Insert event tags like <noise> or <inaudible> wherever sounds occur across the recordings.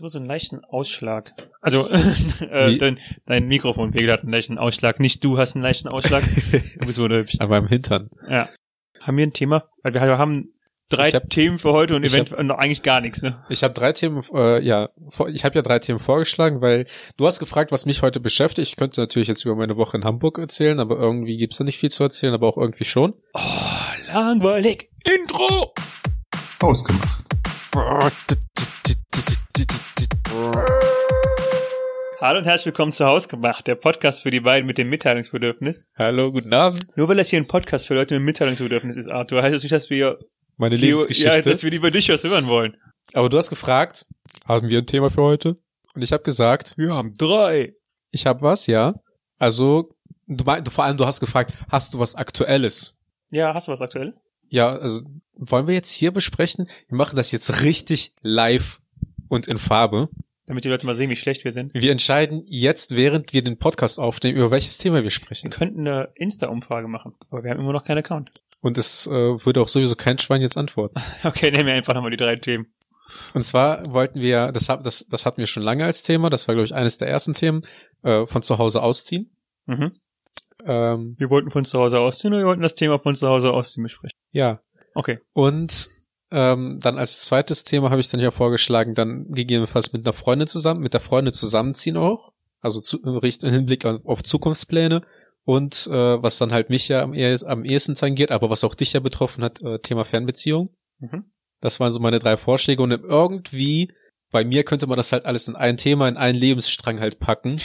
hast du so einen leichten Ausschlag. Also <laughs> äh, dein, dein Mikrofonpegel hat einen leichten Ausschlag. Nicht du hast einen leichten Ausschlag. <laughs> du bist wunderhübsch. Aber im Hintern. Ja. Haben wir ein Thema? Weil wir haben drei Ich hab- Themen für heute und ich Event und noch eigentlich gar nichts, ne? Ich habe drei Themen, äh, ja, vor- ich habe ja drei Themen vorgeschlagen, weil du hast gefragt, was mich heute beschäftigt. Ich könnte natürlich jetzt über meine Woche in Hamburg erzählen, aber irgendwie gibt's da nicht viel zu erzählen, aber auch irgendwie schon. Oh, langweilig. Intro! Ausgemacht. Hallo und herzlich willkommen zu Hausgemacht, der Podcast für die beiden mit dem Mitteilungsbedürfnis. Hallo, guten Abend. Nur weil das hier ein Podcast für Leute mit Mitteilungsbedürfnis ist, Arthur, heißt das nicht, dass wir Meine Lebensgeschichte. Ja, dass wir über dich was hören wollen. aber du hast gefragt, haben wir ein Thema für heute? Und ich habe gesagt, Wir haben drei. ich habe was, ja. Also, du, mein, du vor allem, du hast gefragt, hast du was Aktuelles? Ja, hast du was aktuell? Ja, also wollen wir jetzt hier besprechen? Wir machen das jetzt richtig live und in Farbe. Damit die Leute mal sehen, wie schlecht wir sind. Wir entscheiden jetzt, während wir den Podcast aufnehmen, über welches Thema wir Wir sprechen. könnten eine Insta-Umfrage machen, aber wir haben immer noch keinen Account. Und es äh, würde auch sowieso kein Schwein jetzt antworten. <laughs> Okay, nehmen wir einfach nochmal die drei Themen. Und zwar wollten wir, das, hab- das, das hatten wir schon lange als Thema, das war, glaube ich, eines der ersten Themen, äh, von zu Hause ausziehen. Mhm. Ähm, Wir wollten von zu Hause ausziehen oder wir wollten das Thema von zu Hause ausziehen besprechen? ja. Okay. Und ähm, dann als zweites Thema habe ich dann ja vorgeschlagen, dann gegebenenfalls mit einer Freundin zusammen, mit der Freundin zusammenziehen auch. Also zu, im Richt- im Hinblick auf, auf Zukunftspläne. Und äh, was dann halt mich ja am, ehes- am ehesten tangiert, aber was auch dich ja betroffen hat, äh, Thema Fernbeziehung. Mhm. Das waren so meine drei Vorschläge. Und irgendwie, bei mir könnte man das halt alles in ein Thema, in einen Lebensstrang halt packen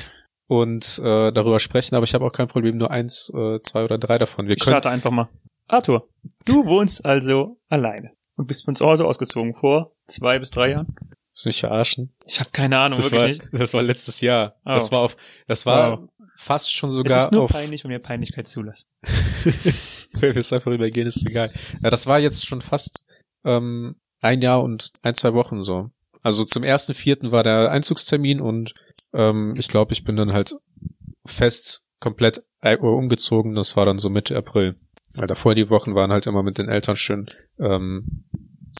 und äh, darüber sprechen. Aber ich habe auch kein Problem, nur eins, äh, zwei oder drei davon. Wir Ich können, starte einfach mal. Arthur, du wohnst also alleine und bist von zu Hause ausgezogen vor zwei bis drei Jahren? das nicht verarschen. Ich habe keine Ahnung, Das wirklich war, nicht. das war letztes Jahr. Oh. Das war auf, das war Wow. fast schon Es sogar ist nur auf, peinlich, wenn wir Peinlichkeit zulassen. <laughs> wenn wir es einfach übergehen, ist egal. Ja, das war jetzt schon fast ähm, ein Jahr und ein, zwei Wochen so. Also zum ersten Vierten war der Einzugstermin und ähm, ich glaube, ich bin dann halt fest komplett äh, umgezogen. Das war dann so Mitte April. Weil davor die Wochen waren halt immer mit den Eltern schön ähm,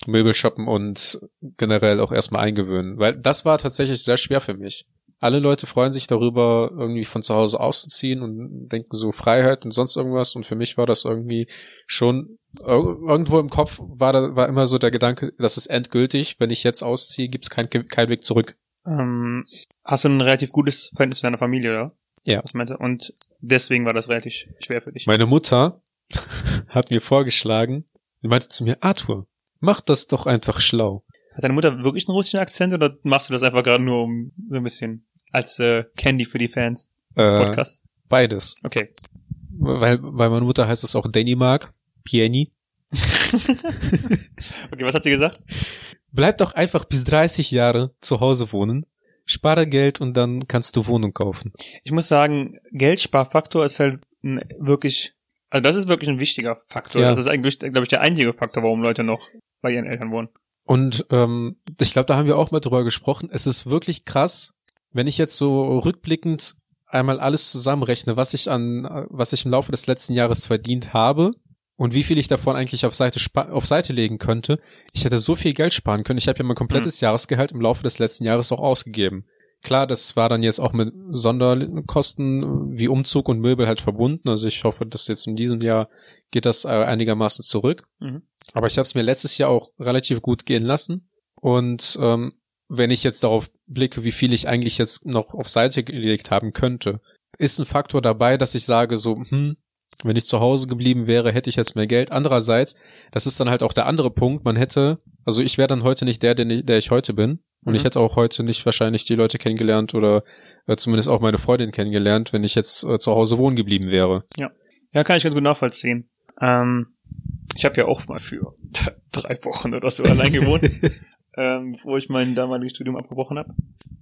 Möbel shoppen und generell auch erstmal eingewöhnen. Weil das war tatsächlich sehr schwer für mich. Alle Leute freuen sich darüber, irgendwie von zu Hause auszuziehen und denken so Freiheit und sonst irgendwas. Und für mich war das irgendwie schon ir- irgendwo im Kopf war da war immer so der Gedanke, das ist endgültig. Wenn ich jetzt ausziehe, gibt's kein kein Weg zurück. Ähm, hast du ein relativ gutes Verhältnis zu deiner Familie, oder? Ja. Was meinte? Und deswegen war das relativ schwer für dich. Meine Mutter <laughs> hat mir vorgeschlagen, die meinte zu mir, Arthur, mach das doch einfach schlau. Hat deine Mutter wirklich einen russischen Akzent oder machst du das einfach gerade nur um so ein bisschen als äh, Candy für die Fans des Äh, Podcasts? Beides. Okay. Weil bei meiner Mutter heißt es auch Dänemark, Pieni. <laughs> Okay, was hat sie gesagt? Bleib doch einfach bis 30 Jahre zu Hause wohnen, spare Geld und dann kannst du Wohnung kaufen. Ich muss sagen, Geldsparfaktor ist halt ein wirklich, also das ist wirklich ein wichtiger Faktor. Ja. Das ist eigentlich, glaube ich, der einzige Faktor, warum Leute noch bei ihren Eltern wohnen. Und ähm, ich glaube, da haben wir auch mal drüber gesprochen. Es ist wirklich krass, wenn ich jetzt so rückblickend einmal alles zusammenrechne, was ich an, was ich im Laufe des letzten Jahres verdient habe und wie viel ich davon eigentlich auf Seite spa- auf Seite legen könnte. Ich hätte so viel Geld sparen können. Ich habe ja mein komplettes Jahresgehalt im Laufe des letzten Jahres auch ausgegeben. Klar, das war dann jetzt auch mit Sonderkosten wie Umzug und Möbel halt verbunden. Also ich hoffe, dass jetzt in diesem Jahr geht das äh, einigermaßen zurück. Mhm. Aber ich habe es mir letztes Jahr auch relativ gut gehen lassen. Und ähm, wenn ich jetzt darauf blicke, wie viel ich eigentlich jetzt noch auf Seite gelegt haben könnte, ist ein Faktor dabei, dass ich sage so, hm, wenn ich zu Hause geblieben wäre, hätte ich jetzt mehr Geld. Andererseits, das ist dann halt auch der andere Punkt, man hätte, also ich wäre dann heute nicht der, den ich, der ich heute bin. Und Mhm. ich hätte auch heute nicht wahrscheinlich die Leute kennengelernt oder äh, zumindest auch meine Freundin kennengelernt, wenn ich jetzt äh, zu Hause wohnen geblieben wäre. Ja, kann ich ganz gut nachvollziehen. Ähm, ich habe ja auch mal für <laughs> drei Wochen oder so allein gewohnt, <laughs> ähm, bevor ich mein damaliges Studium abgebrochen habe.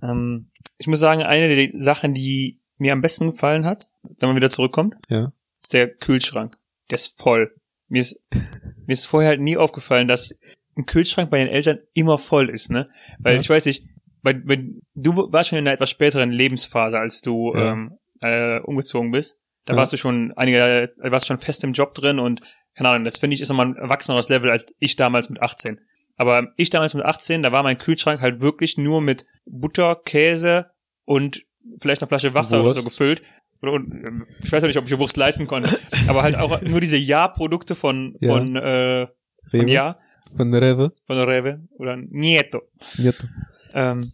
Ähm, ich muss sagen, eine der Sachen, die mir am besten gefallen hat, wenn man wieder zurückkommt, Ja. ist der Kühlschrank. Der ist voll. Mir ist, <laughs> mir ist vorher halt nie aufgefallen, dass ein Kühlschrank bei den Eltern immer voll ist, ne? Weil Ja. ich weiß nicht, weil, weil du warst schon in einer etwas späteren Lebensphase, als du Ja. ähm, äh, umgezogen bist. Da Ja. warst du schon einige, warst schon fest im Job drin und keine Ahnung, das finde ich ist nochmal ein erwachseneres Level als ich damals mit 18. Aber ich damals mit 18, da war mein Kühlschrank halt wirklich nur mit Butter, Käse und vielleicht eine Flasche Wasser oder so gefüllt. Und, ähm, Ich weiß ja nicht, ob ich Wurst leisten konnte. aber halt auch nur diese Ja-Produkte von, Ja. von, äh, von? Ja, Von Rewe? von Rewe oder Nieto. Nieto. Ähm,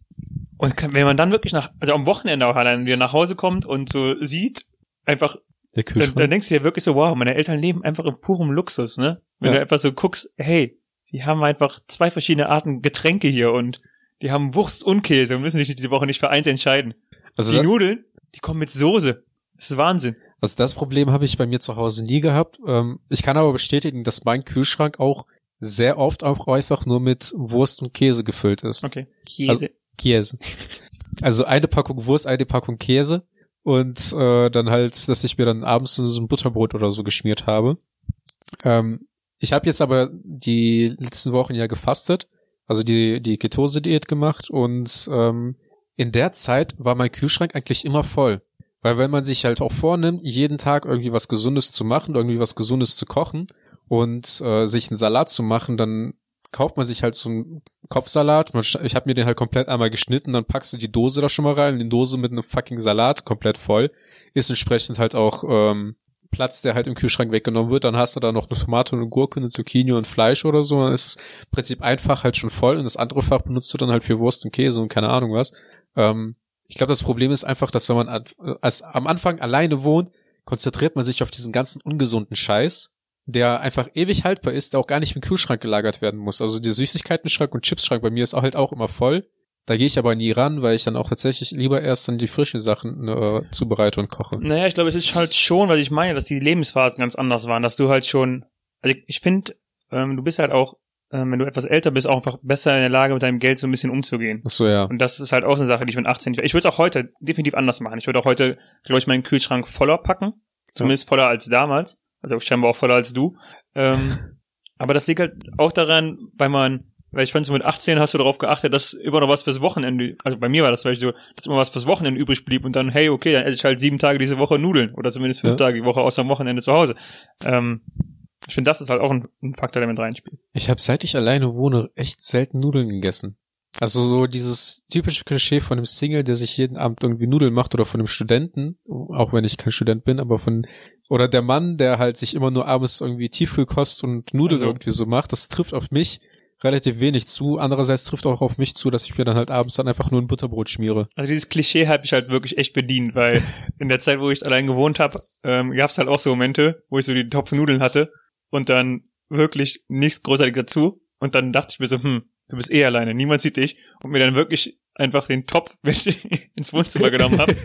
und wenn man dann wirklich nach, also am Wochenende auch allein wieder nach Hause kommt und so sieht, einfach, Der dann, dann denkst du dir wirklich so, wow, meine Eltern leben einfach in purem Luxus, ne? Wenn Ja. du einfach so guckst, hey, die haben einfach zwei verschiedene Arten Getränke hier und die haben Wurst und Käse und müssen sich diese Woche nicht für eins entscheiden. also, die Nudeln, die kommen mit Soße. Das ist Wahnsinn. also das Problem habe ich bei mir zu Hause nie gehabt. Ähm, ich kann aber bestätigen, dass mein Kühlschrank auch sehr oft auch einfach nur mit Wurst und Käse gefüllt ist. Okay. Käse. Käse. Also eine Packung Wurst, eine Packung Käse und äh, dann halt, dass ich mir dann abends so ein Butterbrot oder so geschmiert habe. Ähm, ich habe jetzt aber die letzten Wochen ja gefastet, also die die Ketose-Diät gemacht und ähm, in der Zeit war mein Kühlschrank eigentlich immer voll. Weil wenn man sich halt auch vornimmt, jeden Tag irgendwie was Gesundes zu machen, irgendwie was Gesundes zu kochen und äh, sich einen Salat zu machen, dann kauft man sich halt so einen Kopfsalat. Man, ich habe mir den halt komplett einmal geschnitten, dann packst du die Dose da schon mal rein, die Dose mit einem fucking Salat komplett voll. Ist entsprechend halt auch ähm, Platz, der halt im Kühlschrank weggenommen wird. Dann hast du da noch eine Tomate und eine Gurke, eine Zucchini und Fleisch oder so. Dann ist es im Prinzip einfach halt schon voll und das andere Fach benutzt du dann halt für Wurst und Käse und keine Ahnung was. Ähm, ich glaube, das Problem ist einfach, dass wenn man an- als am Anfang alleine wohnt, konzentriert man sich auf diesen ganzen ungesunden Scheiß, der einfach ewig haltbar ist, der auch gar nicht im Kühlschrank gelagert werden muss. Also der Süßigkeiten-Schrank und Chipsschrank bei mir ist auch halt auch immer voll. Da gehe ich aber nie ran, weil ich dann auch tatsächlich lieber erst dann die frischen Sachen äh, zubereite und koche. Naja, ich glaube, es ist halt schon, was ich meine, dass die Lebensphasen ganz anders waren, dass du halt schon, also ich finde, ähm, du bist halt auch, ähm, wenn du etwas älter bist, auch einfach besser in der Lage, mit deinem Geld so ein bisschen umzugehen. Ach so, ja. Und das ist halt auch so eine Sache, die ich mit 18 nicht, ich würde es auch heute definitiv anders machen. Ich würde auch heute, glaube ich, meinen Kühlschrank voller packen. Zumindest voller als damals. Also scheinbar auch voller als du. Ähm, <laughs> aber das liegt halt auch daran, weil man, weil ich fand, so mit 18 hast du darauf geachtet, dass immer noch was fürs Wochenende, also bei mir war das vielleicht so, dass immer was fürs Wochenende übrig blieb und dann, hey, okay, dann esse ich halt sieben Tage diese Woche Nudeln oder zumindest fünf Ja. Tage die Woche außer am Wochenende zu Hause. Ähm, ich finde, das ist halt auch ein, ein Faktor, der mit reinspielt. Ich habe seit ich alleine wohne echt selten Nudeln gegessen. Also so dieses typische Klischee von einem Single, der sich jeden Abend irgendwie Nudeln macht oder von einem Studenten, auch wenn ich kein Student bin, aber von oder der Mann, der halt sich immer nur abends irgendwie Tiefkühlkost und Nudeln Also- irgendwie so macht, das trifft auf mich relativ wenig zu. Andererseits trifft auch auf mich zu, dass ich mir dann halt abends dann einfach nur ein Butterbrot schmiere. Also dieses Klischee habe ich halt wirklich echt bedient, weil <laughs> in der Zeit, wo ich allein gewohnt habe, ähm, gab es halt auch so Momente, wo ich so die Topf Nudeln hatte und dann wirklich nichts großartig dazu. Und dann dachte ich mir so, hm, du bist eh alleine, niemand sieht dich. Und mir dann wirklich einfach den Topf <laughs> ins Wohnzimmer genommen habe <laughs>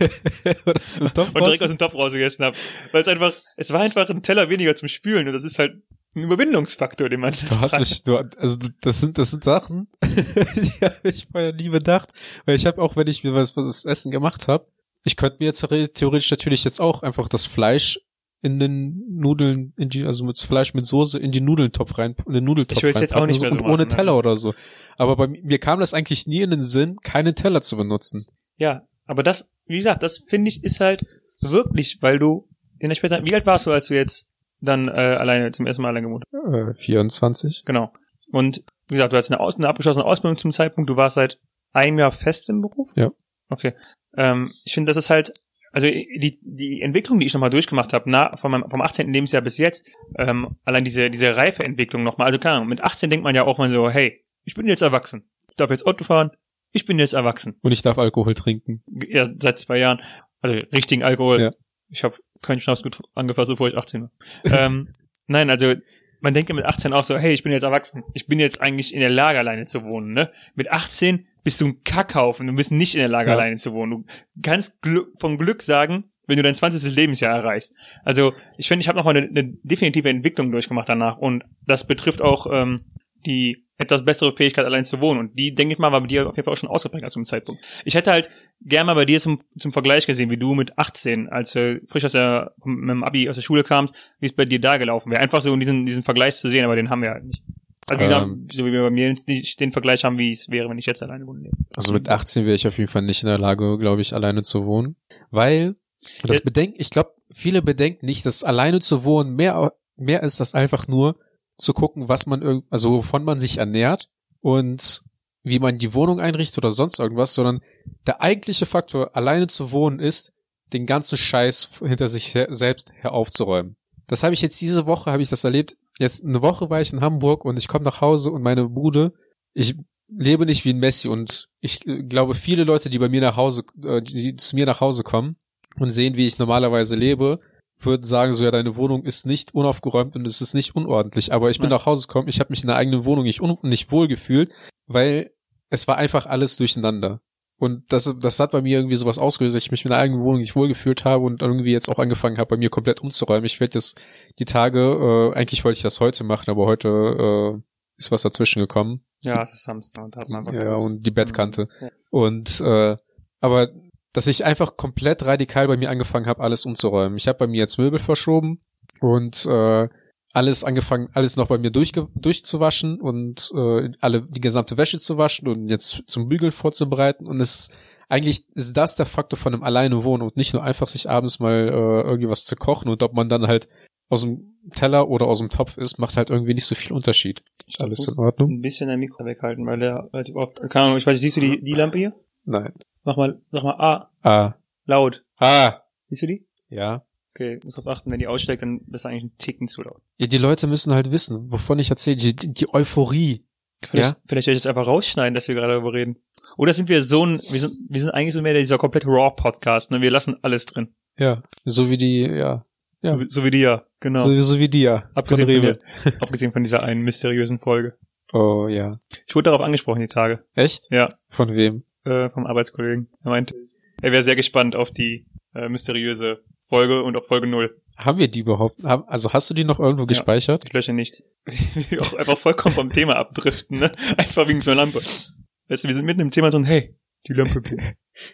und direkt aus dem Topf rausgegessen habe. Weil es einfach, es war einfach ein Teller weniger zum Spülen und das ist halt ein Überwindungsfaktor, den man. Du hast mich, du, also das sind, das sind Sachen, <laughs> die habe ich vorher nie bedacht. Weil ich habe auch, wenn ich mir was, was das Essen gemacht habe, ich könnte mir jetzt theoretisch natürlich jetzt auch einfach das Fleisch in den Nudeln, in die, also mit Fleisch mit Soße in die Nudeltopf rein, in den Nudeltopf Ich will's jetzt auch nicht mehr so und ohne machen, ne? Teller oder so. Aber bei mir kam das eigentlich nie in den Sinn, keinen Teller zu benutzen. Ja, aber das, wie gesagt, das finde ich ist halt wirklich, weil du in der später, wie alt warst du, als du jetzt dann äh, alleine zum ersten Mal allein gewohnt? Äh, 24. Genau. Und wie gesagt, du hast eine, Aus eine abgeschlossene Ausbildung zum Zeitpunkt, du warst seit einem Jahr fest im Beruf? Ja. Okay. Ähm, ich finde, das ist halt, also die, die Entwicklung, die ich nochmal durchgemacht habe, na, von meinem, vom 18. Lebensjahr bis jetzt, ähm, allein diese, diese Reifeentwicklung nochmal, also klar, mit 18 denkt man ja auch mal so, hey, ich bin jetzt erwachsen, ich darf jetzt Auto fahren, ich bin jetzt erwachsen. Und ich darf Alkohol trinken. Ja, seit zwei Jahren. Also richtigen Alkohol. Ja. Ich habe keinen Schnaps angefasst, bevor ich 18 war. ähm, <laughs> nein, also man denkt ja mit 18 auch so, hey, ich bin jetzt erwachsen. Ich bin jetzt eigentlich in der Lage, alleine zu wohnen. Ne? Mit 18 bist du ein Kackhaufen. Du bist nicht in der Lage, Ja. alleine zu wohnen. Du kannst Glu von Glück sagen, wenn du dein 20. Lebensjahr erreichst. Also ich finde, ich habe nochmal eine, eine definitive Entwicklung durchgemacht danach. Und das betrifft auch ähm, die etwas bessere Fähigkeit, allein zu wohnen. Und die, denke ich mal, war bei dir auf jeden Fall auch schon ausgeprägt zum Zeitpunkt. Ich hätte halt gern mal bei dir zum, zum Vergleich gesehen, wie du mit 18, als du frisch aus der, mit dem Abi aus der Schule kamst, wie es bei dir da gelaufen wäre. Einfach so in diesen, diesen Vergleich zu sehen, aber den haben wir halt nicht. Also dieser, Ähm. so wie wir bei mir nicht den Vergleich haben, wie es wäre, wenn ich jetzt alleine wohnen würde. Also mit 18 wäre ich auf jeden Fall nicht in der Lage, glaube ich, alleine zu wohnen. Weil, das Ja. bedenkt, ich glaube, viele bedenken nicht, dass alleine zu wohnen mehr, mehr ist, das einfach nur zu gucken, was man also wovon man sich ernährt und wie man die Wohnung einrichtet oder sonst irgendwas, sondern der eigentliche Faktor, alleine zu wohnen, ist, den ganzen Scheiß hinter sich her selbst heraufzuräumen. Das habe ich jetzt diese Woche, habe ich das erlebt. Jetzt eine Woche war ich in Hamburg und ich komme nach Hause und meine Bude, ich lebe nicht wie ein Messi und ich glaube, viele Leute, die bei mir nach Hause, äh, die zu mir nach Hause kommen und sehen, wie ich normalerweise lebe, würden sagen, so ja, deine Wohnung ist nicht unaufgeräumt und es ist nicht unordentlich. Aber ich bin Ja. nach Hause gekommen, ich habe mich in der eigenen Wohnung nicht, un nicht wohl gefühlt, weil es war einfach alles durcheinander. Und das, das hat bei mir irgendwie sowas ausgelöst, dass ich mich in der eigenen Wohnung nicht wohl gefühlt habe und irgendwie jetzt auch angefangen habe, bei mir komplett umzuräumen. Ich werde jetzt die Tage, äh, eigentlich wollte ich das heute machen, aber heute äh, ist was dazwischen gekommen. Ja, es ist Samstag und hat man Ja, und die Bettkante. Ja. Und äh, aber dass ich einfach komplett radikal bei mir angefangen habe, alles umzuräumen. Ich habe bei mir jetzt Möbel verschoben und äh, alles angefangen, alles noch bei mir durchge durchzuwaschen und äh, alle die gesamte Wäsche zu waschen und jetzt zum Bügeln vorzubereiten. Und es eigentlich ist das der Faktor von einem alleine wohnen und nicht nur einfach sich abends mal äh, irgendwie was zu kochen und ob man dann halt aus dem Teller oder aus dem Topf ist, macht halt irgendwie nicht so viel Unterschied. Ist alles in Ordnung? Ein bisschen dein Mikro weghalten, weil der relativ oft, keine Ahnung, ich weiß, nicht, siehst du die, die Lampe hier? Nein. Mach mal, sag mal, ah, Ah. laut. Ah. Siehst du die? Ja. Okay, muss drauf achten, wenn die aussteckt, dann ist eigentlich ein Ticken zu laut. Ja, die Leute müssen halt wissen, wovon ich erzähle, die, die Euphorie. Vielleicht, Ja? vielleicht werde ich das einfach rausschneiden, dass wir gerade darüber reden. Oder sind wir so ein, wir sind, wir sind eigentlich so mehr dieser komplette Raw-Podcast, ne? Wir lassen alles drin. Ja. So wie die, ja. Ja. So, wie- so wie die ja, genau. So, so wie die ja. abgesehen, von von der, abgesehen von dieser einen mysteriösen Folge. Oh, ja. Ich wurde darauf angesprochen, die Tage. Echt? Ja, Von wem? äh, vom Arbeitskollegen. Er meinte, er wäre sehr gespannt auf die äh, mysteriöse Folge und auf Folge null. Haben wir die überhaupt? Also hast du die noch irgendwo gespeichert? Ich lösche nicht. <laughs> Auch einfach vollkommen vom Thema abdriften, ne? <laughs> Einfach wegen so einer Lampe. Weißt du, wir sind mitten im Thema drin, hey, die Lampe.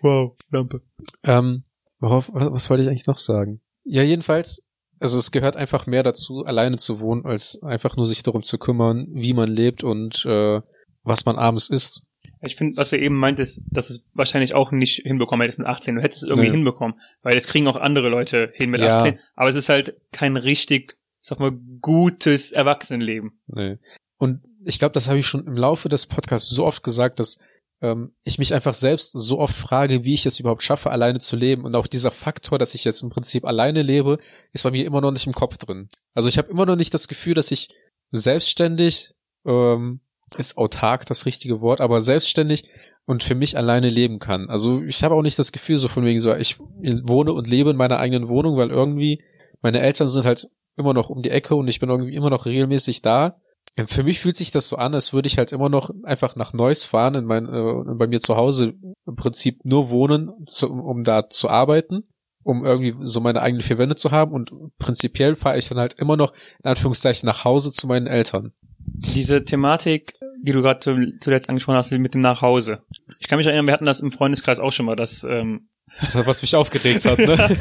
Wow, Lampe. Ähm, worauf, was, was wollte ich eigentlich noch sagen? Ja, jedenfalls, also es gehört einfach mehr dazu, alleine zu wohnen, als einfach nur sich darum zu kümmern, wie man lebt und äh, was man abends isst. Ich finde, was du eben meintest, dass es wahrscheinlich auch nicht hinbekommen hättest mit 18. Du hättest es irgendwie Nee. hinbekommen, weil das kriegen auch andere Leute hin mit Ja. 18. Aber es ist halt kein richtig, sag mal, gutes Erwachsenenleben. Nee. Und ich glaube, das habe ich schon im Laufe des Podcasts so oft gesagt, dass ähm, ich mich einfach selbst so oft frage, wie ich es überhaupt schaffe, alleine zu leben. Und auch dieser Faktor, dass ich jetzt im Prinzip alleine lebe, ist bei mir immer noch nicht im Kopf drin. Also ich habe immer noch nicht das Gefühl, dass ich selbstständig, ähm, ist autark das richtige Wort, aber selbstständig und für mich alleine leben kann. Also ich habe auch nicht das Gefühl so von wegen so, ich wohne und lebe in meiner eigenen Wohnung, weil irgendwie meine Eltern sind halt immer noch um die Ecke und ich bin irgendwie immer noch regelmäßig da. Und Für mich fühlt sich das so an, als würde ich halt immer noch einfach nach Neuss fahren, in mein, äh, bei mir zu Hause im Prinzip nur wohnen, zu, um da zu arbeiten, um irgendwie so meine eigenen vier Wände zu haben und prinzipiell fahre ich dann halt immer noch in Anführungszeichen nach Hause zu meinen Eltern. Diese Thematik, die du gerade zu- zuletzt angesprochen hast, mit dem Nachhause. Ich kann mich erinnern, wir hatten das im Freundeskreis auch schon mal, dass ähm, Was mich aufgeregt hat, ne?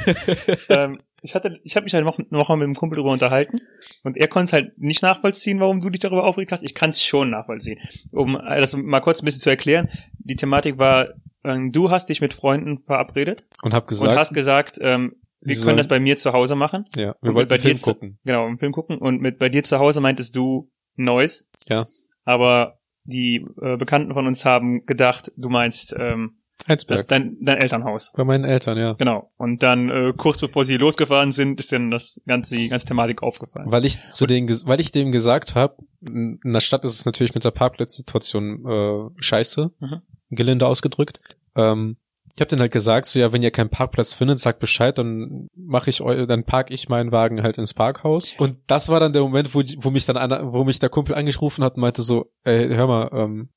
<laughs> ähm, ich hatte, ich habe mich halt noch, noch mal mit einem Kumpel darüber unterhalten und er konnte es halt nicht nachvollziehen, warum du dich darüber aufgeregt hast. Ich kann es schon nachvollziehen. Um äh, das mal kurz ein bisschen zu erklären, die Thematik war, ähm, du hast dich mit Freunden verabredet Und hab und gesagt, hast gesagt, ähm, wir können das bei mir zu Hause machen. ja, wir und wollten bei Film dir zu- gucken. Genau, einen Film gucken. Und mit bei dir zu Hause meintest du Neues. Ja. Aber die äh, Bekannten von uns haben gedacht, du meinst ähm, Heinsberg. dein, dein Elternhaus. Bei meinen Eltern, ja. Genau. Und dann äh, kurz bevor sie losgefahren sind, ist dann das ganze die ganze Thematik aufgefallen. Weil ich zu denen, weil ich dem gesagt habe, in der Stadt ist es natürlich mit der Parkplatzsituation äh, scheiße, Mhm. gelinde ausgedrückt. Ähm, ich habe denen halt gesagt, so ja, wenn ihr keinen Parkplatz findet, sagt Bescheid, dann mache ich eu dann park ich meinen Wagen halt ins Parkhaus. Und das war dann der Moment, wo, wo mich dann einer, wo mich der Kumpel angerufen hat und meinte so, ey, hör mal, ähm,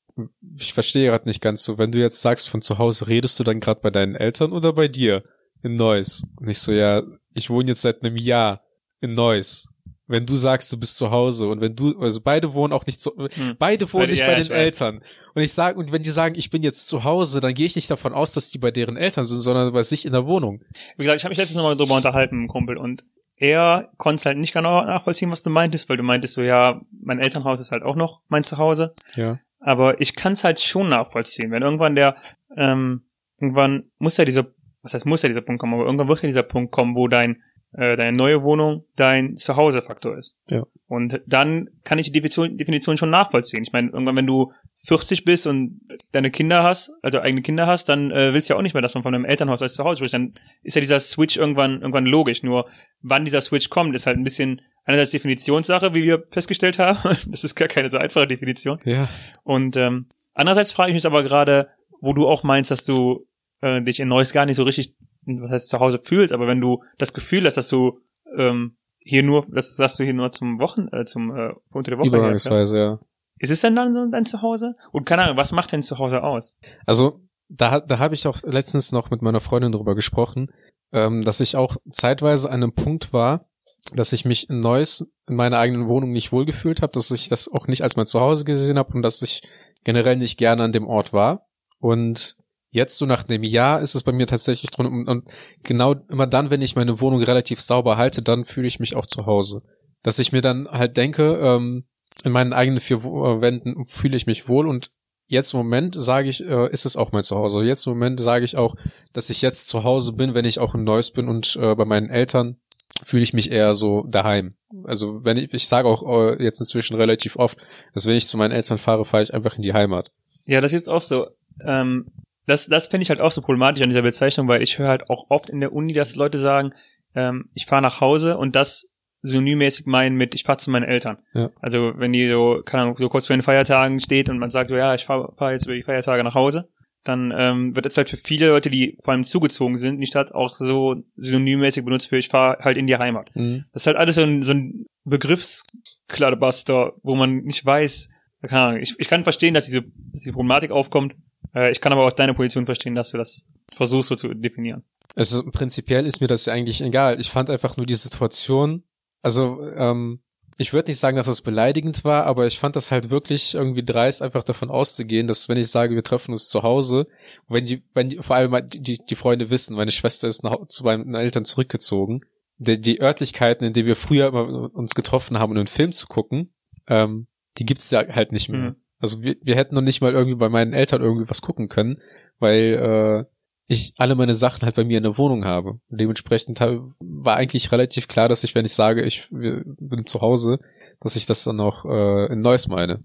ich verstehe gerade nicht ganz so, wenn du jetzt sagst, von zu Hause redest du dann gerade bei deinen Eltern oder bei dir in Neuss? Und ich so, ja, ich wohne jetzt seit einem Jahr in Neuss. Wenn du sagst, du bist zu Hause und wenn du, also beide wohnen auch nicht zu, Hm. beide wohnen nicht ja, bei den. Eltern. Und ich sage, und wenn die sagen, ich bin jetzt zu Hause, dann gehe ich nicht davon aus, dass die bei deren Eltern sind, sondern bei sich in der Wohnung. Wie gesagt, ich habe mich letztens nochmal drüber unterhalten Kumpel und er konnte es halt nicht genau nachvollziehen, was du meintest, weil du meintest so, ja, mein Elternhaus ist halt auch noch mein Zuhause. Ja. Aber ich kann es halt schon nachvollziehen, wenn irgendwann der, ähm, irgendwann muss ja dieser, was heißt muss ja dieser Punkt kommen, aber irgendwann wird ja dieser Punkt kommen, wo dein, äh, deine neue Wohnung dein Zuhause-Faktor ist. Ja. Und dann kann ich die Definition, Definition schon nachvollziehen. Ich meine, irgendwann, wenn du 40 bist und deine Kinder hast, also eigene Kinder hast, dann äh, willst du ja auch nicht mehr, dass man von deinem Elternhaus als zu Hause spricht. Dann ist ja dieser Switch irgendwann irgendwann logisch. Nur wann dieser Switch kommt, ist halt ein bisschen einerseits Definitionssache, wie wir festgestellt haben. <laughs> Das ist gar keine so einfache Definition. Ja. Und ähm, andererseits frage ich mich aber gerade, wo du auch meinst, dass du äh, dich in Neuss gar nicht so richtig, was heißt zu Hause fühlst, aber wenn du das Gefühl hast, dass du ähm, hier nur, das sagst du hier nur zum Wochen, äh, zum äh, unter der Woche Übergangsweise, ja. ist es denn dann dein Zuhause? Und keine Ahnung, was macht denn Zuhause aus? Also da, da habe ich auch letztens noch mit meiner Freundin drüber gesprochen, ähm, dass ich auch zeitweise an einem Punkt war, dass ich mich in Neuss in meiner eigenen Wohnung nicht wohlgefühlt habe, dass ich das auch nicht als mein Zuhause gesehen habe und dass ich generell nicht gerne an dem Ort war. Und jetzt so nach einem Jahr ist es bei mir tatsächlich drin und, und genau immer dann, wenn ich meine Wohnung relativ sauber halte, dann fühle ich mich auch zu Hause. Dass ich mir dann halt denke, ähm, in meinen eigenen vier äh, Wänden fühle ich mich wohl und jetzt im Moment sage ich, äh, ist es auch mein Zuhause. Jetzt im Moment sage ich auch, dass ich jetzt zu Hause bin, wenn ich auch in Neuss bin und äh, bei meinen Eltern fühle ich mich eher so daheim. Also wenn ich, ich sage auch äh, jetzt inzwischen relativ oft, dass wenn ich zu meinen Eltern fahre, fahre ich einfach in die Heimat. Ja, das ist jetzt auch so. Ähm, das das finde ich halt auch so problematisch an dieser Bezeichnung, weil ich höre halt auch oft in der Uni, dass Leute sagen, ähm, ich fahre nach Hause und das synonymmäßig meinen mit, ich fahre zu meinen Eltern. Ja. Also wenn die so, keine Ahnung, so kurz vor den Feiertagen steht und man sagt, so, ja, ich fahre fahr jetzt über die Feiertage nach Hause, dann ähm, wird es halt für viele Leute, die vor allem zugezogen sind, die Stadt auch so synonymmäßig benutzt für, ich fahre halt in die Heimat. Das ist halt alles so ein, so ein Begriffskladebuster, wo man nicht weiß, keine Ahnung, ich, ich kann verstehen, dass diese, dass diese Problematik aufkommt. Äh, ich kann aber auch deine Position verstehen, dass du das versuchst so zu definieren. Also prinzipiell ist mir das ja eigentlich egal. Ich fand einfach nur die Situation, also ähm, ich würde nicht sagen, dass es beleidigend war, aber ich fand das halt wirklich irgendwie dreist, einfach davon auszugehen, dass wenn ich sage, wir treffen uns zu Hause, wenn die, wenn die, vor allem die, die Freunde wissen, meine Schwester ist nach, zu meinen Eltern zurückgezogen, die, die Örtlichkeiten, in denen wir früher immer uns getroffen haben, um einen Film zu gucken, ähm, die gibt's ja halt nicht mehr. Mhm. Also wir, wir hätten noch nicht mal irgendwie bei meinen Eltern irgendwie was gucken können, weil äh, ich alle meine Sachen halt bei mir in der Wohnung habe. Und dementsprechend war eigentlich relativ klar, dass ich, wenn ich sage, ich bin zu Hause, dass ich das dann auch äh, in Neuss meine.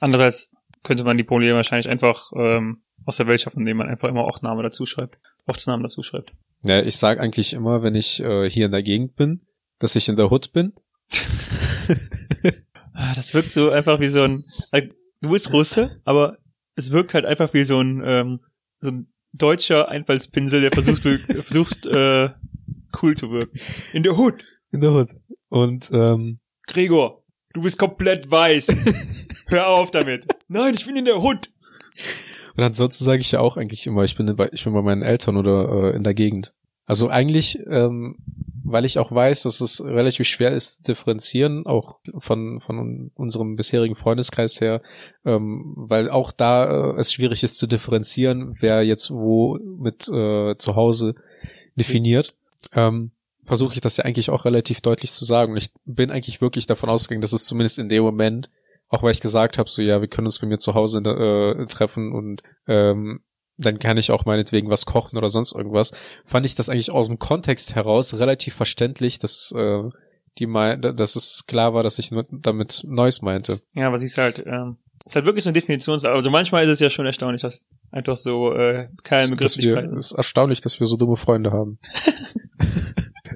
Andererseits könnte man die Probleme wahrscheinlich einfach ähm, aus der Welt schaffen, indem man einfach immer Ortsname dazu schreibt. Ortsnamen dazu schreibt. Ja, ich sage eigentlich immer, wenn ich äh, hier in der Gegend bin, dass ich in der Hood bin. <laughs> <laughs> Ah, Das wirkt so einfach wie so ein. Du bist Russe, aber es wirkt halt einfach wie so ein ähm, so ein deutscher Einfallspinsel, der versucht, <laughs> versucht äh, cool zu wirken. In der Hood, In der Hood. Und ähm, Gregor, du bist komplett weiß. <laughs> Hör auf damit. Nein, ich bin in der Hood. Und ansonsten sage ich ja auch eigentlich immer, ich bin bei, ich bin bei meinen Eltern oder äh, in der Gegend. Also eigentlich, ähm, weil ich auch weiß, dass es relativ schwer ist zu differenzieren, auch von, von unserem bisherigen Freundeskreis her, ähm, weil auch da äh, es schwierig ist zu differenzieren, wer jetzt wo mit äh, zu Hause definiert. Ähm, versuche ich das ja eigentlich auch relativ deutlich zu sagen. Und ich bin eigentlich wirklich davon ausgegangen, dass es zumindest in dem Moment auch weil ich gesagt habe, so ja, wir können uns bei mir zu Hause äh, treffen und ähm, dann kann ich auch meinetwegen was kochen oder sonst irgendwas, fand ich das eigentlich aus dem Kontext heraus relativ verständlich, dass äh, die mein, dass es klar war, dass ich damit Neues meinte. Ja, aber siehst du halt, ähm, ist halt wirklich so eine Definitionssache. Also manchmal ist es ja schon erstaunlich, dass einfach so äh, keine Begrifflichkeiten. es ist erstaunlich, dass wir so dumme Freunde haben. <laughs>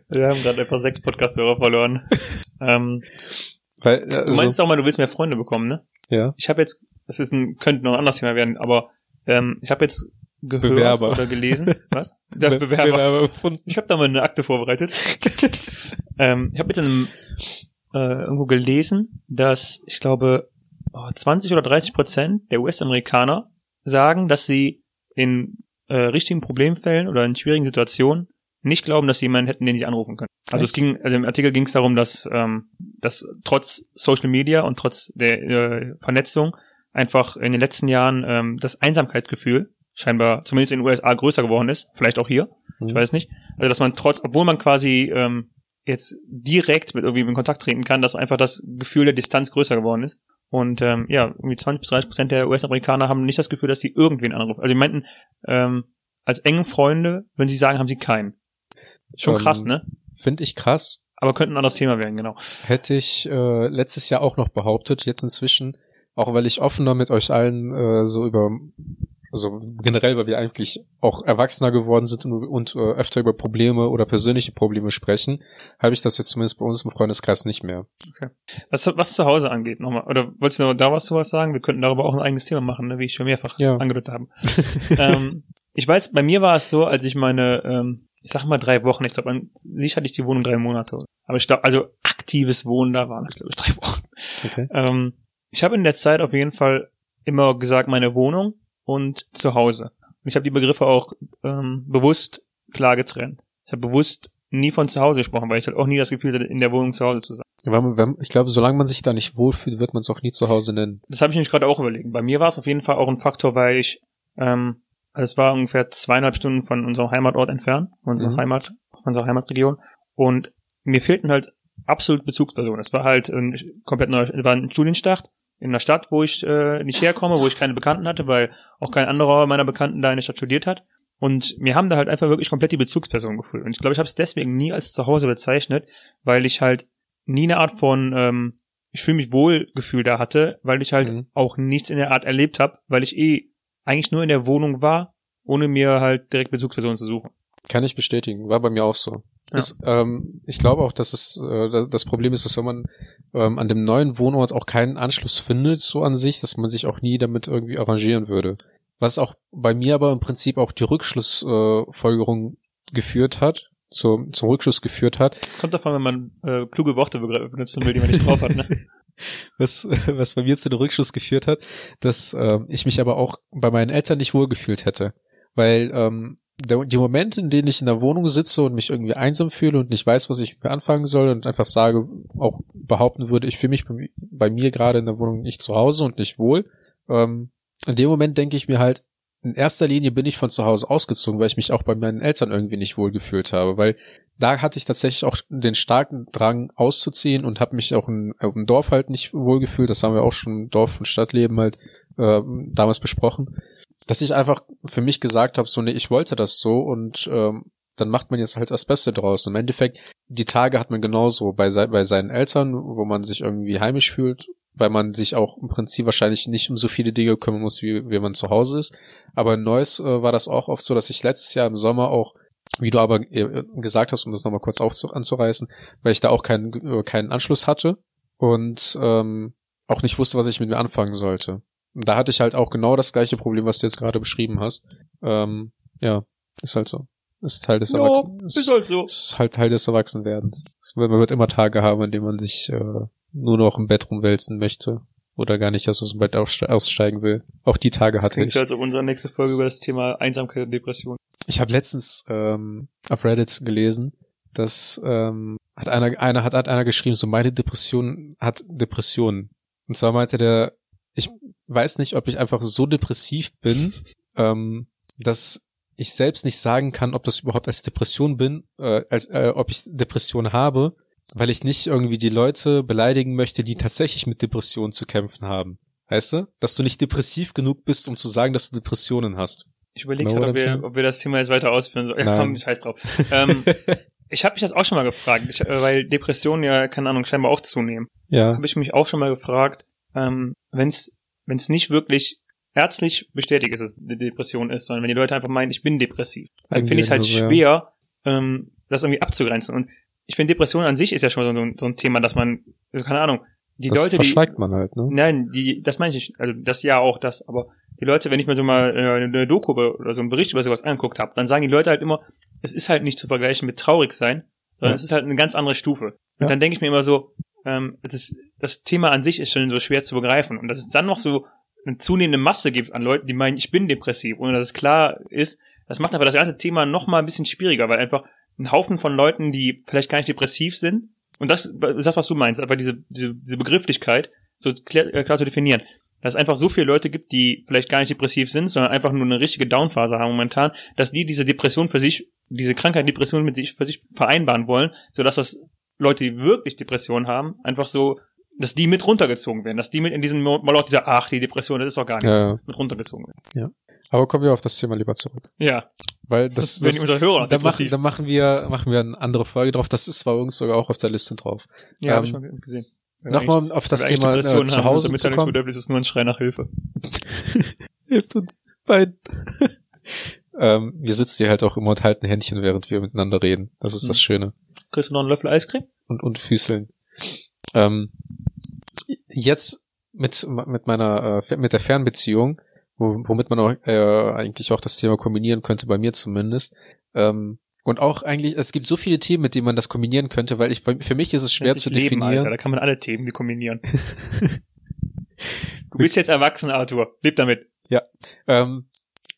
Wir haben gerade etwa sechs Podcast-Hörer verloren. <laughs> ähm, Weil, äh, du also, meinst auch mal, du willst mehr Freunde bekommen, ne? ja. Ich habe jetzt, das ist ein, könnte noch ein anderes Thema werden, aber ähm, ich habe jetzt gehört Bewerber. oder gelesen, was? Be- Bewerber. Bewerber gefunden. Ich habe da mal eine Akte vorbereitet. <laughs> ähm, ich habe jetzt in einem, äh, irgendwo gelesen, dass ich glaube oh, 20 oder 30 Prozent der US-Amerikaner sagen, dass sie in äh, richtigen Problemfällen oder in schwierigen Situationen nicht glauben, dass sie jemanden hätten, den sie anrufen können. Also es ging, also im Artikel ging es darum, dass, ähm, dass trotz Social Media und trotz der äh, Vernetzung einfach in den letzten Jahren ähm, das Einsamkeitsgefühl scheinbar zumindest in den USA größer geworden ist, vielleicht auch hier, ich Mhm. weiß nicht. Also dass man trotz, obwohl man quasi ähm, jetzt direkt mit irgendwie in Kontakt treten kann, dass einfach das Gefühl der Distanz größer geworden ist. Und ähm, ja, irgendwie 20 bis 30 Prozent der US-Amerikaner haben nicht das Gefühl, dass die irgendwen anrufen. Also die meinten, ähm, als engen Freunde, wenn sie sagen, haben sie keinen. Schon Ähm, krass, ne? Finde ich krass. Aber könnte ein anderes Thema werden, genau. Hätte ich äh, letztes Jahr auch noch behauptet. Jetzt inzwischen auch weil ich offener mit euch allen äh, so über also generell, weil wir eigentlich auch erwachsener geworden sind und, und äh, öfter über Probleme oder persönliche Probleme sprechen, habe ich das jetzt zumindest bei uns im Freundeskreis nicht mehr. Okay. Was, was zu Hause angeht, nochmal, oder wolltest du noch da was zu was sagen? Wir könnten darüber auch ein eigenes Thema machen, ne, wie ich schon mehrfach Ja. angedeutet habe. <laughs> ähm, ich weiß, bei mir war es so, als ich meine, ähm, ich sag mal drei Wochen, ich glaube, an sich hatte ich die Wohnung drei Monate. Aber ich glaube, also aktives Wohnen, da waren, ich glaube, drei Wochen. Okay. Ähm, ich habe in der Zeit auf jeden Fall immer gesagt, meine Wohnung und zu Hause. Und ich habe die Begriffe auch ähm, bewusst klar getrennt. Ich habe bewusst nie von zu Hause gesprochen, weil ich halt auch nie das Gefühl hatte, in der Wohnung zu Hause zu sein. Ich glaube, solange man sich da nicht wohlfühlt, wird man es auch nie zu Hause nennen. Das habe ich mich gerade auch überlegt. Bei mir war es auf jeden Fall auch ein Faktor, weil ich, ähm, es war ungefähr zweieinhalb Stunden von unserem Heimatort entfernt, von unserer Mhm. Heimat, von unserer Heimatregion. Und mir fehlten halt absolut Bezugspersonen. Es war halt ein komplett neuer, war ein Studienstart in einer Stadt, wo ich äh, nicht herkomme, wo ich keine Bekannten hatte, weil auch kein anderer meiner Bekannten da in der Stadt studiert hat. Und mir haben da halt einfach wirklich komplett die Bezugspersonen gefühlt. Und ich glaube, ich habe es deswegen nie als Zuhause bezeichnet, weil ich halt nie eine Art von ähm, ich fühle mich wohl Gefühl da hatte, weil ich halt Mhm. auch nichts in der Art erlebt habe, weil ich eh eigentlich nur in der Wohnung war, ohne mir halt direkt Bezugspersonen zu suchen. Kann ich bestätigen, war bei mir auch so. Ja. Ist, ähm, ich glaube auch, dass es äh, das Problem ist, dass wenn man ähm, an dem neuen Wohnort auch keinen Anschluss findet, so an sich, dass man sich auch nie damit irgendwie arrangieren würde. Was auch bei mir aber im Prinzip auch die Rückschlussfolgerung äh, geführt hat, zum, zum Rückschluss geführt hat, Es kommt davon, wenn man äh, kluge Worte benutzen will, die man nicht drauf hat. Ne? <laughs> was, was bei mir zu dem Rückschluss geführt hat, dass ähm, ich mich aber auch bei meinen Eltern nicht wohlgefühlt hätte. Weil ähm, der, die Momente, in denen ich in der Wohnung sitze und mich irgendwie einsam fühle und nicht weiß, was ich mir anfangen soll und einfach sage, auch behaupten würde, ich fühle mich bei, bei mir gerade in der Wohnung nicht zu Hause und nicht wohl, ähm, in dem Moment denke ich mir halt, in erster Linie bin ich von zu Hause ausgezogen, weil ich mich auch bei meinen Eltern irgendwie nicht wohl gefühlt habe, weil da hatte ich tatsächlich auch den starken Drang auszuziehen und habe mich auch in, dem Dorf halt nicht wohl gefühlt. Das haben wir auch schon im Dorf- und Stadtleben halt äh, damals besprochen, dass ich einfach für mich gesagt habe, so nee, ich wollte das so und ähm, dann macht man jetzt halt das Beste draus. Im Endeffekt, die Tage hat man genauso bei, sei, bei seinen Eltern, wo man sich irgendwie heimisch fühlt, weil man sich auch im Prinzip wahrscheinlich nicht um so viele Dinge kümmern muss, wie, wie man zu Hause ist. Aber in Neuss äh, war das auch oft so, dass ich letztes Jahr im Sommer auch, wie du aber äh, gesagt hast, um das nochmal kurz anzureißen, weil ich da auch keinen, äh, keinen Anschluss hatte und ähm, auch nicht wusste, was ich mit mir anfangen sollte. Und da hatte ich halt auch genau das gleiche Problem, was du jetzt gerade beschrieben hast. Ähm, ja, ist halt so. Ist Teil des Erwachsenen. ist halt so. ist halt Teil des Erwachsenwerdens. Man wird immer Tage haben, in denen man sich äh, nur noch im Bett rumwälzen möchte oder gar nicht erst aus dem Bett ausste- aussteigen will. Auch die Tage Das hatte klingt ich. als ob unsere nächste Folge über das Thema Einsamkeit und Depression. Ich habe letztens ähm, auf Reddit gelesen, dass ähm, hat einer, einer hat, hat einer geschrieben, so meine Depression hat Depressionen. Und zwar meinte der, weiß nicht, ob ich einfach so depressiv bin, ähm, dass ich selbst nicht sagen kann, ob das überhaupt als Depression bin, äh, als äh, ob ich Depression habe, weil ich nicht irgendwie die Leute beleidigen möchte, die tatsächlich mit Depressionen zu kämpfen haben. Weißt du? Dass du nicht depressiv genug bist, um zu sagen, dass du Depressionen hast. Ich überlege Know gerade, ob I'm wir, ob wir das Thema jetzt weiter ausführen sollen. Ja, komm, scheiß drauf. ähm, <laughs> ich habe mich das auch schon mal gefragt, ich, äh, weil Depressionen ja, keine Ahnung, scheinbar auch zunehmen. Ja. habe ich mich auch schon mal gefragt, ähm, wenn es wenn es nicht wirklich ärztlich bestätigt ist, dass es eine Depression ist, sondern wenn die Leute einfach meinen, ich bin depressiv, dann finde ich es halt Eigendiagnose, schwer, ähm, das irgendwie abzugrenzen. Und ich finde, Depression an sich ist ja schon so ein, so ein Thema, dass man, also keine Ahnung, die das Leute, die verschweigt man halt, ne? Nein, die, das meine ich nicht, also das ja auch das, aber die Leute, wenn ich mir so mal äh, eine Doku oder so einen Bericht über sowas angeguckt habe, dann sagen die Leute halt immer, es ist halt nicht zu vergleichen mit traurig sein, sondern Ja. es ist halt eine ganz andere Stufe. Und Ja. dann denke ich mir immer so, ähm, das, ist, das Thema an sich ist schon so schwer zu begreifen und dass es dann noch so eine zunehmende Masse gibt an Leuten, die meinen, ich bin depressiv, ohne dass es klar ist, das macht aber das ganze Thema noch mal ein bisschen schwieriger, weil einfach ein Haufen von Leuten, die vielleicht gar nicht depressiv sind, und das ist das, was du meinst, einfach diese, diese, diese Begrifflichkeit so klar, äh, klar zu definieren. Dass es einfach so viele Leute gibt, die vielleicht gar nicht depressiv sind, sondern einfach nur eine richtige Downphase haben momentan, dass die diese Depression für sich, diese Krankheit Depression mit sich für sich vereinbaren wollen, sodass das Leute, die wirklich Depression haben, einfach so, dass die mit runtergezogen werden, dass die mit in diesem Moloch dieser, ach, die Depression, das ist doch gar nichts, Ja, ja. mit runtergezogen werden. Aber kommen wir auf das Thema lieber zurück. Ja, Weil das, das, das, Hörer da machen, da machen wir, machen wir eine andere Folge drauf. Das ist bei uns sogar auch auf der Liste drauf. ja, hab ähm, ich mal gesehen. Nochmal auf das Thema äh, zu haben, Hause unser zu kommen. Mitteilungsbedürfnis ist nur ein Schrei nach Hilfe. <laughs> Hilft uns beiden. <laughs> ähm, wir sitzen hier halt auch immer und halten Händchen, während wir miteinander reden. Das ist das Mhm. Schöne. Kriegst du noch einen Löffel Eiscreme? Und, und Füßeln. Ähm, jetzt mit, mit meiner, äh, mit der Fernbeziehung, wo, womit man auch, äh, eigentlich auch das Thema kombinieren könnte, bei mir zumindest. Ähm, und auch eigentlich, es gibt so viele Themen, mit denen man das kombinieren könnte, weil ich, für mich ist es schwer zu Leben, definieren. Alter. Da kann man alle Themen kombinieren. <laughs> du bist jetzt erwachsen, Arthur. Leb damit. Ähm,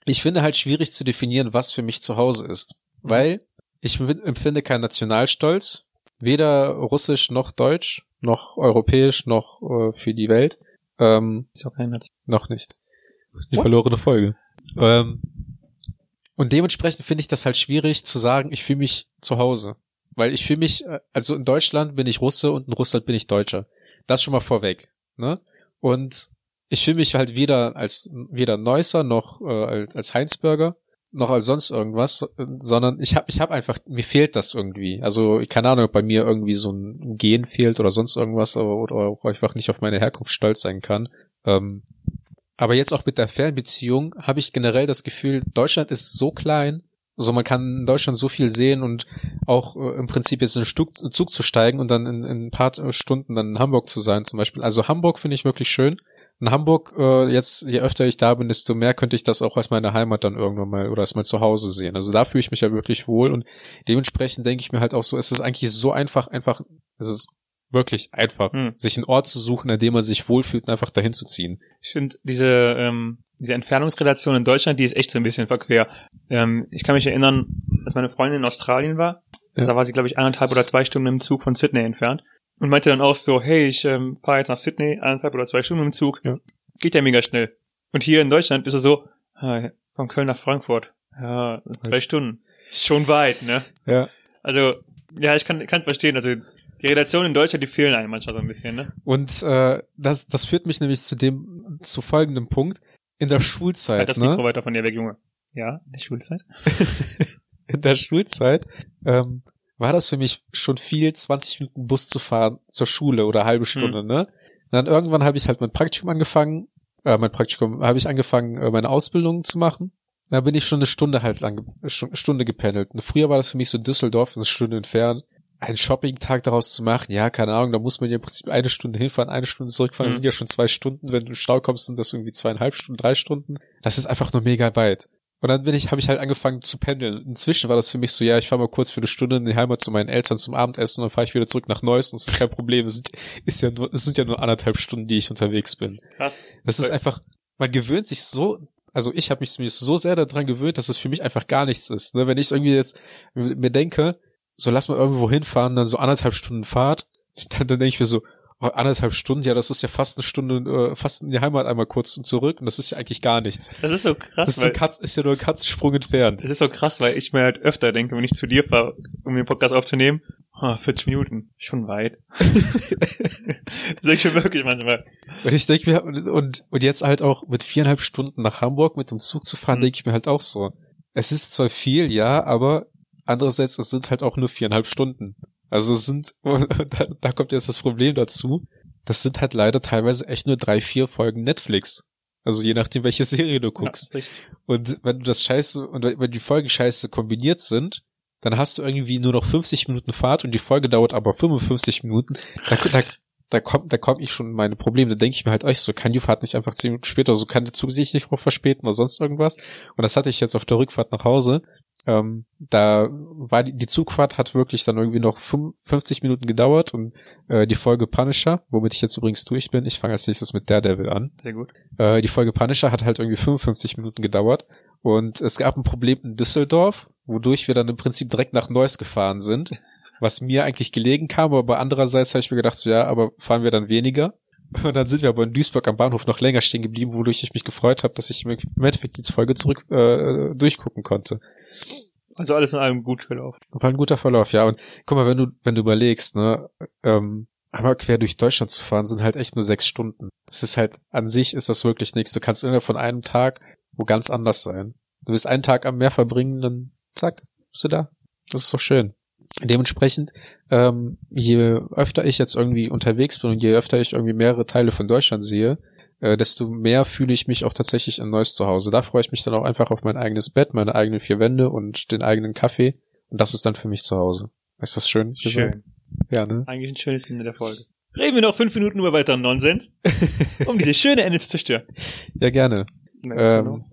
ich finde halt schwierig zu definieren, was für mich zu Hause ist. Weil ich empfinde keinen Nationalstolz, weder russisch noch deutsch, noch europäisch, noch äh, für die Welt. Ähm, Ist auch kein Netz. noch nicht. Die What? verlorene Folge. Ähm, und dementsprechend finde ich das halt schwierig zu sagen, ich fühle mich zu Hause. Weil ich fühle mich, äh, also in Deutschland bin ich Russe und in Russland bin ich Deutscher. Das schon mal vorweg. Ne? Und ich fühle mich halt weder als weder Neusser noch äh, als, als Heinzberger noch als sonst irgendwas, sondern ich habe ich hab einfach mir fehlt das irgendwie. Also keine Ahnung, ob bei mir irgendwie so ein Gen fehlt oder sonst irgendwas aber, oder auch einfach nicht auf meine Herkunft stolz sein kann. Ähm, aber jetzt auch mit der Fernbeziehung habe ich generell das Gefühl, Deutschland ist so klein, so man kann in Deutschland so viel sehen und auch äh, im Prinzip jetzt in Zug zu steigen und dann in, in ein paar Stunden dann in Hamburg zu sein zum Beispiel. Also Hamburg finde ich wirklich schön. In Hamburg, äh, jetzt, je öfter ich da bin, desto mehr könnte ich das auch als meine Heimat dann irgendwann mal oder als mein Zuhause sehen. Also da fühle ich mich ja wirklich wohl und dementsprechend denke ich mir halt auch so, es ist eigentlich so einfach, einfach, es ist wirklich einfach, Hm. sich einen Ort zu suchen, an dem man sich wohlfühlt und einfach dahin zu ziehen. Ich finde, diese, ähm, diese Entfernungsrelation in Deutschland, die ist echt so ein bisschen verquer. Ähm, ich kann mich erinnern, als meine Freundin in Australien war, Ja. da war sie, glaube ich, eineinhalb oder zwei Stunden im Zug von Sydney entfernt und meinte dann auch so, hey, ich ähm, fahre jetzt nach Sydney, eineinhalb oder zwei Stunden im Zug. Ja. Geht ja mega schnell. Und hier in Deutschland ist es so, ah, von Köln nach Frankfurt. Ja, zwei Stunden. Ist schon weit, ne? Ja. Also, ja, ich kann, kann verstehen. Also, die Relationen in Deutschland, die fehlen einem manchmal so ein bisschen, ne? Und äh, das, das führt mich nämlich zu dem, zu folgendem Punkt. In der Halt Schulzeit, das ne? Mikro weiter von dir weg, Junge. Ja, in der Schulzeit. <laughs> in der Schulzeit ähm, war das für mich schon viel, 20 Minuten Bus zu fahren zur Schule oder halbe Stunde, Hm. ne? Und dann irgendwann habe ich halt mein Praktikum angefangen, äh, mein Praktikum, habe ich angefangen, äh, meine Ausbildung zu machen. Da bin ich schon eine Stunde halt lang, Stu- Stunde gependelt. Und früher war das für mich so Düsseldorf, eine Stunde entfernt. Einen Shopping-Tag daraus zu machen, ja, keine Ahnung, da muss man ja im Prinzip eine Stunde hinfahren, eine Stunde zurückfahren, das Mhm. sind ja schon zwei Stunden. Wenn du im Stau kommst, sind das irgendwie zweieinhalb Stunden, drei Stunden. Das ist einfach nur mega weit. Und dann bin ich, habe ich halt angefangen zu pendeln. Inzwischen war das für mich so, ja, ich fahre mal kurz für eine Stunde in die Heimat zu meinen Eltern zum Abendessen und dann fahre ich wieder zurück nach Neuss und das ist kein Problem. Es sind, ist ja nur, es sind ja nur anderthalb Stunden, die ich unterwegs bin. Krass. Das ist einfach, man gewöhnt sich so, also ich habe mich zumindest so sehr daran gewöhnt, dass es für mich einfach gar nichts ist. Ne? Wenn ich irgendwie jetzt mir denke, so lass mal irgendwo hinfahren, dann so anderthalb Stunden Fahrt, dann, dann denke ich mir so, anderthalb Stunden, ja, das ist ja fast eine Stunde, äh, fast in die Heimat einmal kurz und zurück und das ist ja eigentlich gar nichts. Das ist so krass, Das ist, so Katz, ist ja nur ein Katzensprung entfernt. das ist so krass, weil ich mir halt öfter denke, wenn ich zu dir fahre, um den Podcast aufzunehmen, ah, 40 Minuten, schon weit. <laughs> das denke ich mir wirklich manchmal. Und ich denke mir, und, und, und jetzt halt auch mit viereinhalb Stunden nach Hamburg mit dem Zug zu fahren, Mhm. denke ich mir halt auch so. Es ist zwar viel, ja, aber andererseits, es sind halt auch nur viereinhalb Stunden. Also es sind, <laughs> da, da kommt jetzt das Problem dazu, das sind halt leider teilweise echt nur drei, vier Folgen Netflix. Also je nachdem, welche <laughs> Serie du guckst. Ja. Und wenn du das scheiße, und wenn die Folgen scheiße kombiniert sind, dann hast du irgendwie nur noch 50 Minuten Fahrt und die Folge dauert aber 55 Minuten. Da, da, da kommt, da komme ich schon in meine Probleme. Da denke ich mir halt, euch, so kann die Fahrt nicht einfach 10 Minuten später, so kann der Zug sich nicht noch verspäten oder sonst irgendwas. Und das hatte ich jetzt auf der Rückfahrt nach Hause. Ähm, da war die, die Zugfahrt hat wirklich dann irgendwie noch 55 Minuten gedauert und äh, die Folge Punisher, womit ich jetzt übrigens durch bin, ich fange als nächstes mit Daredevil an. Sehr gut. Äh, die Folge Punisher hat halt irgendwie 55 Minuten gedauert und es gab ein Problem in Düsseldorf, wodurch wir dann im Prinzip direkt nach Neuss gefahren sind, was mir eigentlich gelegen kam, aber andererseits habe ich mir gedacht, so ja, aber fahren wir dann weniger? Und dann sind wir aber in Duisburg am Bahnhof noch länger stehen geblieben, wodurch ich mich gefreut habe, dass ich im Endeffekt die Folge zurück äh, durchgucken konnte. Also alles in allem gut gelaufen. War ein guter Verlauf, ja. Und guck mal, wenn du, wenn du überlegst, ne, ähm, einmal quer durch Deutschland zu fahren, sind halt echt nur sechs Stunden. Das ist halt, an sich ist das wirklich nichts. Du kannst innerhalb von einem Tag wo ganz anders sein. Du willst einen Tag am Meer verbringen, dann zack, bist du da. Das ist doch schön. Dementsprechend, ähm, je öfter ich jetzt irgendwie unterwegs bin und je öfter ich irgendwie mehrere Teile von Deutschland sehe, äh, desto mehr fühle ich mich auch tatsächlich ein neues Zuhause. Da freue ich mich dann auch einfach auf mein eigenes Bett, meine eigenen vier Wände und den eigenen Kaffee. Und das ist dann für mich zu Hause. Ist das schön? Schön. Ja, ne? Eigentlich ein schönes Ende der Folge. Reden wir noch fünf Minuten über weiteren Nonsens, <laughs> um dieses schöne Ende zu zerstören. Ja, gerne. Na, Ähm,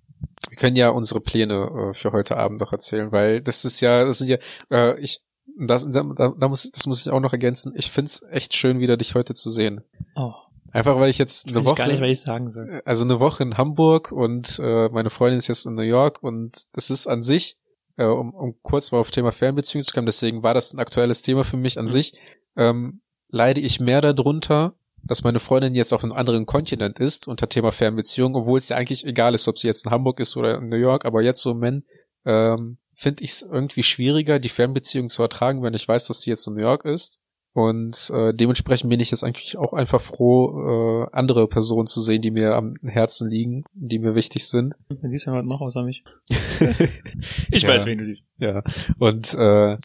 wir können ja unsere Pläne äh, für heute Abend noch erzählen, weil das ist ja, das sind ja, äh, ich, das, da, da muss, das muss ich auch noch ergänzen. Ich find's echt schön, wieder dich heute zu sehen. oh, Einfach weil ich jetzt eine weiß ich gar nicht, Woche, was ich sagen soll. also eine Woche in Hamburg und äh, meine Freundin ist jetzt in New York und es ist an sich, äh, um, um kurz mal auf Thema Fernbeziehung zu kommen, deswegen war das ein aktuelles Thema für mich an Mhm. sich, ähm, leide ich mehr darunter, dass meine Freundin jetzt auf einem anderen Kontinent ist unter Thema Fernbeziehung, obwohl es ja eigentlich egal ist, ob sie jetzt in Hamburg ist oder in New York, aber jetzt so im Moment ähm, finde ich es irgendwie schwieriger, die Fernbeziehung zu ertragen, wenn ich weiß, dass sie jetzt in New York ist. Und äh, dementsprechend bin ich jetzt eigentlich auch einfach froh, äh, andere Personen zu sehen, die mir am Herzen liegen, die mir wichtig sind. Wen siehst du heute noch außer mich? <laughs> Ich Ja. weiß, wen du siehst. Ja. Und äh,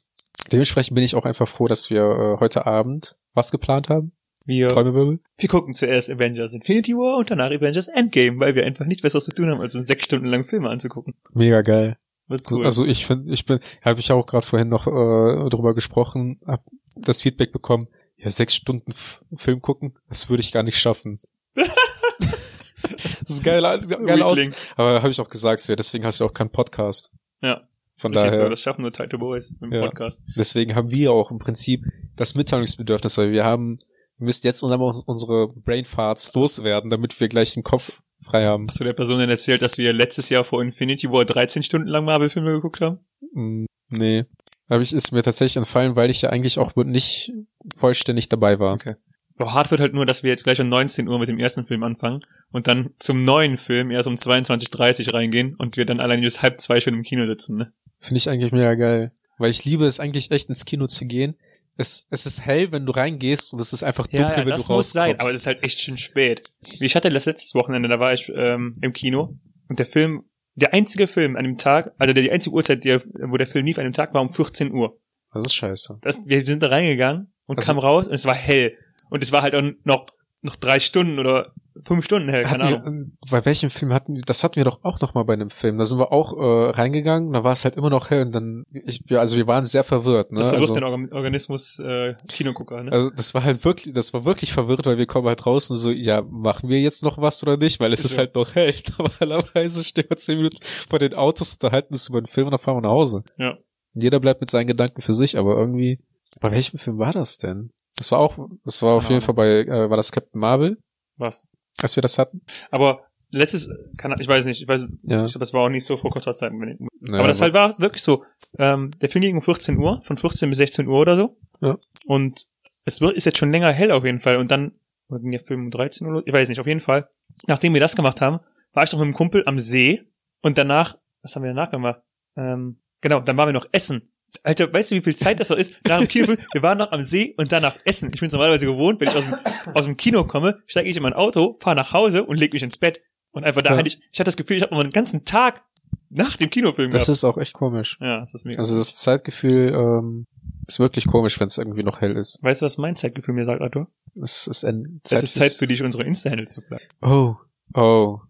dementsprechend bin ich auch einfach froh, dass wir äh, heute Abend was geplant haben. Wir, Träumewirbel. wir gucken zuerst Avengers Infinity War und danach Avengers Endgame, weil wir einfach nichts Besseres zu tun haben, als uns sechs Stunden lang Filme anzugucken. Mega geil. Wird cool. Also ich finde, ich bin, habe ich auch gerade vorhin noch äh, drüber gesprochen, hab das Feedback bekommen, ja, sechs Stunden F Film gucken, das würde ich gar nicht schaffen. <laughs> das ist geil, geil aus. Aber habe ich auch gesagt, so, ja, deswegen hast du auch keinen Podcast. Ja. Von Richtig daher, so, das schaffen nur Title Boys im Ja. Podcast. deswegen haben wir auch im Prinzip das Mitteilungsbedürfnis, weil wir haben, wir müssen jetzt unser- unsere Brainfarts loswerden, damit wir gleich den Kopf frei haben. Hast du der Person denn erzählt, dass wir letztes Jahr vor Infinity War 13 Stunden lang Marvel-Filme geguckt haben? Mm, nee. Aber ich ist mir tatsächlich entfallen, weil ich ja eigentlich auch nicht vollständig dabei war. Okay. Aber hart wird halt nur, dass wir jetzt gleich um 19 Uhr mit dem ersten Film anfangen und dann zum neuen Film erst um 22.30 Uhr reingehen und wir dann allein bis halb zwei schon im Kino sitzen, ne? Finde ich eigentlich mega geil. Weil ich liebe es eigentlich echt ins Kino zu gehen. Es, es ist hell, wenn du reingehst und es ist einfach dunkel, wenn das du muss sein, aber das rauskommst. ist halt echt schon spät. Ich hatte das letztes Wochenende, da war ich ähm, im Kino und der Film, der einzige Film an dem Tag, also die einzige Uhrzeit, der, wo der Film lief an dem Tag, war um 14 Uhr. Das ist scheiße. Das, wir sind da reingegangen und Also- kamen raus und es war hell. Und es war halt auch noch, noch drei Stunden oder fünf Stunden hell, keine Hatten Ahnung. wir, bei welchem Film hatten wir, das hatten wir doch auch noch mal bei einem Film. Da sind wir auch äh, reingegangen, da war es halt immer noch hell und dann, ich, ja, also wir waren sehr verwirrt. Ne? Das verwirrt also, den Organ Organismus äh, Kinogucker, ne? also das war halt wirklich, das war wirklich verwirrt, weil wir kommen halt raus und so, ja, machen wir jetzt noch was oder nicht? Weil es Ist ist halt noch hell. <laughs> Normalerweise stehen wir zehn Minuten vor den Autos, unterhalten uns über den Film und dann fahren wir nach Hause. Ja. Und jeder bleibt mit seinen Gedanken für sich, aber irgendwie, bei welchem Film war das denn? Das war auch, das war auf Keine jeden Fall bei, äh, war das Captain Marvel, Was? Als wir das hatten? Aber letztes, kann, ich weiß nicht, ich weiß, Ja. ich glaube, das war auch nicht so vor kurzer Zeit. wenn ich- Ja, aber das halt war wirklich so. Ähm, der Film ging um 14 Uhr, von 15 bis 16 Uhr oder so. Ja. Und es wird- ist jetzt schon länger hell auf jeden Fall. Und dann, oder ging der Film um 13 Uhr? los? Ich weiß nicht, auf jeden Fall. Nachdem wir das gemacht haben, war ich doch mit einem Kumpel am See und danach, was haben wir danach gemacht? Ähm, genau, dann waren wir noch essen. Alter, weißt du, wie viel Zeit das noch ist? Nach dem Kinofilm, wir waren noch am See und danach essen. Ich bin normalerweise gewohnt, wenn ich aus dem, aus dem Kino komme, steige ich in mein Auto, fahre nach Hause und leg mich ins Bett. Und einfach da Ja. hatte ich, ich hatte das Gefühl, ich habe einen ganzen Tag nach dem Kinofilm das gehabt. ist auch echt komisch. ja, das ist mega. Also das Zeitgefühl ähm, ist wirklich komisch, wenn es irgendwie noch hell ist. weißt du, was mein Zeitgefühl mir sagt, Arthur? Es ist ein Es ist Zeit für dich, unsere Insta-Handles zu bleiben. Oh, oh,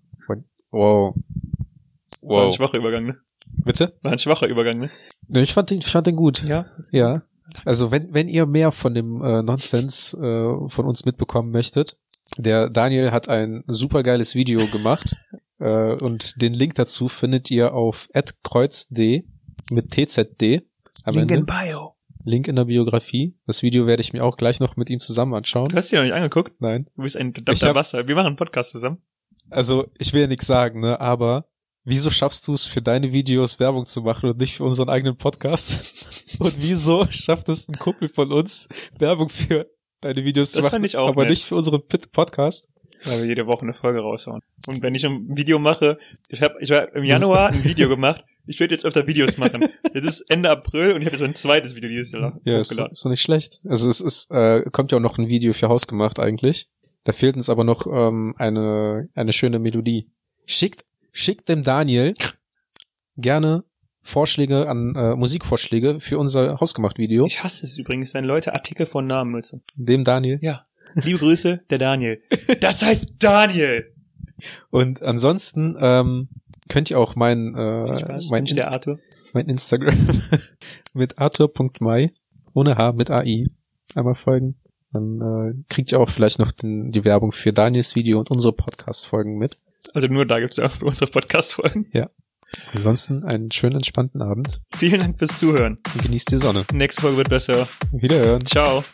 wow, War ein wow. schwacher Übergang, ne? Bitte? War ein schwacher Übergang, ne? Ne, ich fand den, ich fand den gut. Ja. Ja. Also wenn, wenn ihr mehr von dem äh, Nonsens äh, von uns mitbekommen möchtet, der Daniel hat ein supergeiles Video gemacht <laughs> äh, und den Link dazu findet ihr auf @kreuzd mit tzd am Link in Ende. Bio. Link in der Biografie. Das Video werde ich mir auch gleich noch mit ihm zusammen anschauen. Du hast dich noch nicht angeguckt? Nein. Du bist ein verdammter hab- Wasser. Wir machen einen Podcast zusammen. Also ich will ja nichts sagen, ne, aber wieso schaffst du es für deine Videos Werbung zu machen und nicht für unseren eigenen Podcast? <laughs> Und wieso schafft es ein Kumpel von uns Werbung für deine Videos zu Das machen, fand ich auch aber nett. nicht für unseren Podcast? Weil wir jede Woche eine Folge raushauen. Und wenn ich ein Video mache, ich habe ich hab im Januar ein Video gemacht. Ich werde jetzt öfter Videos machen. Jetzt ist Ende April und ich habe schon ein zweites Video dieses Jahr Ja, ist, hochgeladen. ist doch nicht schlecht. Also es ist, äh, kommt ja auch noch ein Video für Haus gemacht eigentlich. Da fehlt uns aber noch ähm, eine, eine schöne Melodie. Schickt, schickt dem Daniel gerne Vorschläge an äh, Musikvorschläge für unser Hausgemacht-Video. Ich hasse es übrigens, wenn Leute Artikel von Namen nutzen. Dem Daniel. Ja. Liebe Grüße, der Daniel. <laughs> Das heißt Daniel! Und ansonsten ähm, könnt ihr auch mein, äh, mein, der Arthur. mein Instagram <laughs> mit arthur.mai ohne H mit AI einmal folgen. Dann äh, kriegt ihr auch vielleicht noch den, die Werbung für Daniels Video und unsere Podcast-Folgen mit. Also nur da gibt's ja für unsere Podcast-Folgen. Ansonsten einen schönen, entspannten Abend Vielen Dank fürs Zuhören. und genießt die Sonne. Nächste Folge wird besser. Wiederhören. Ciao.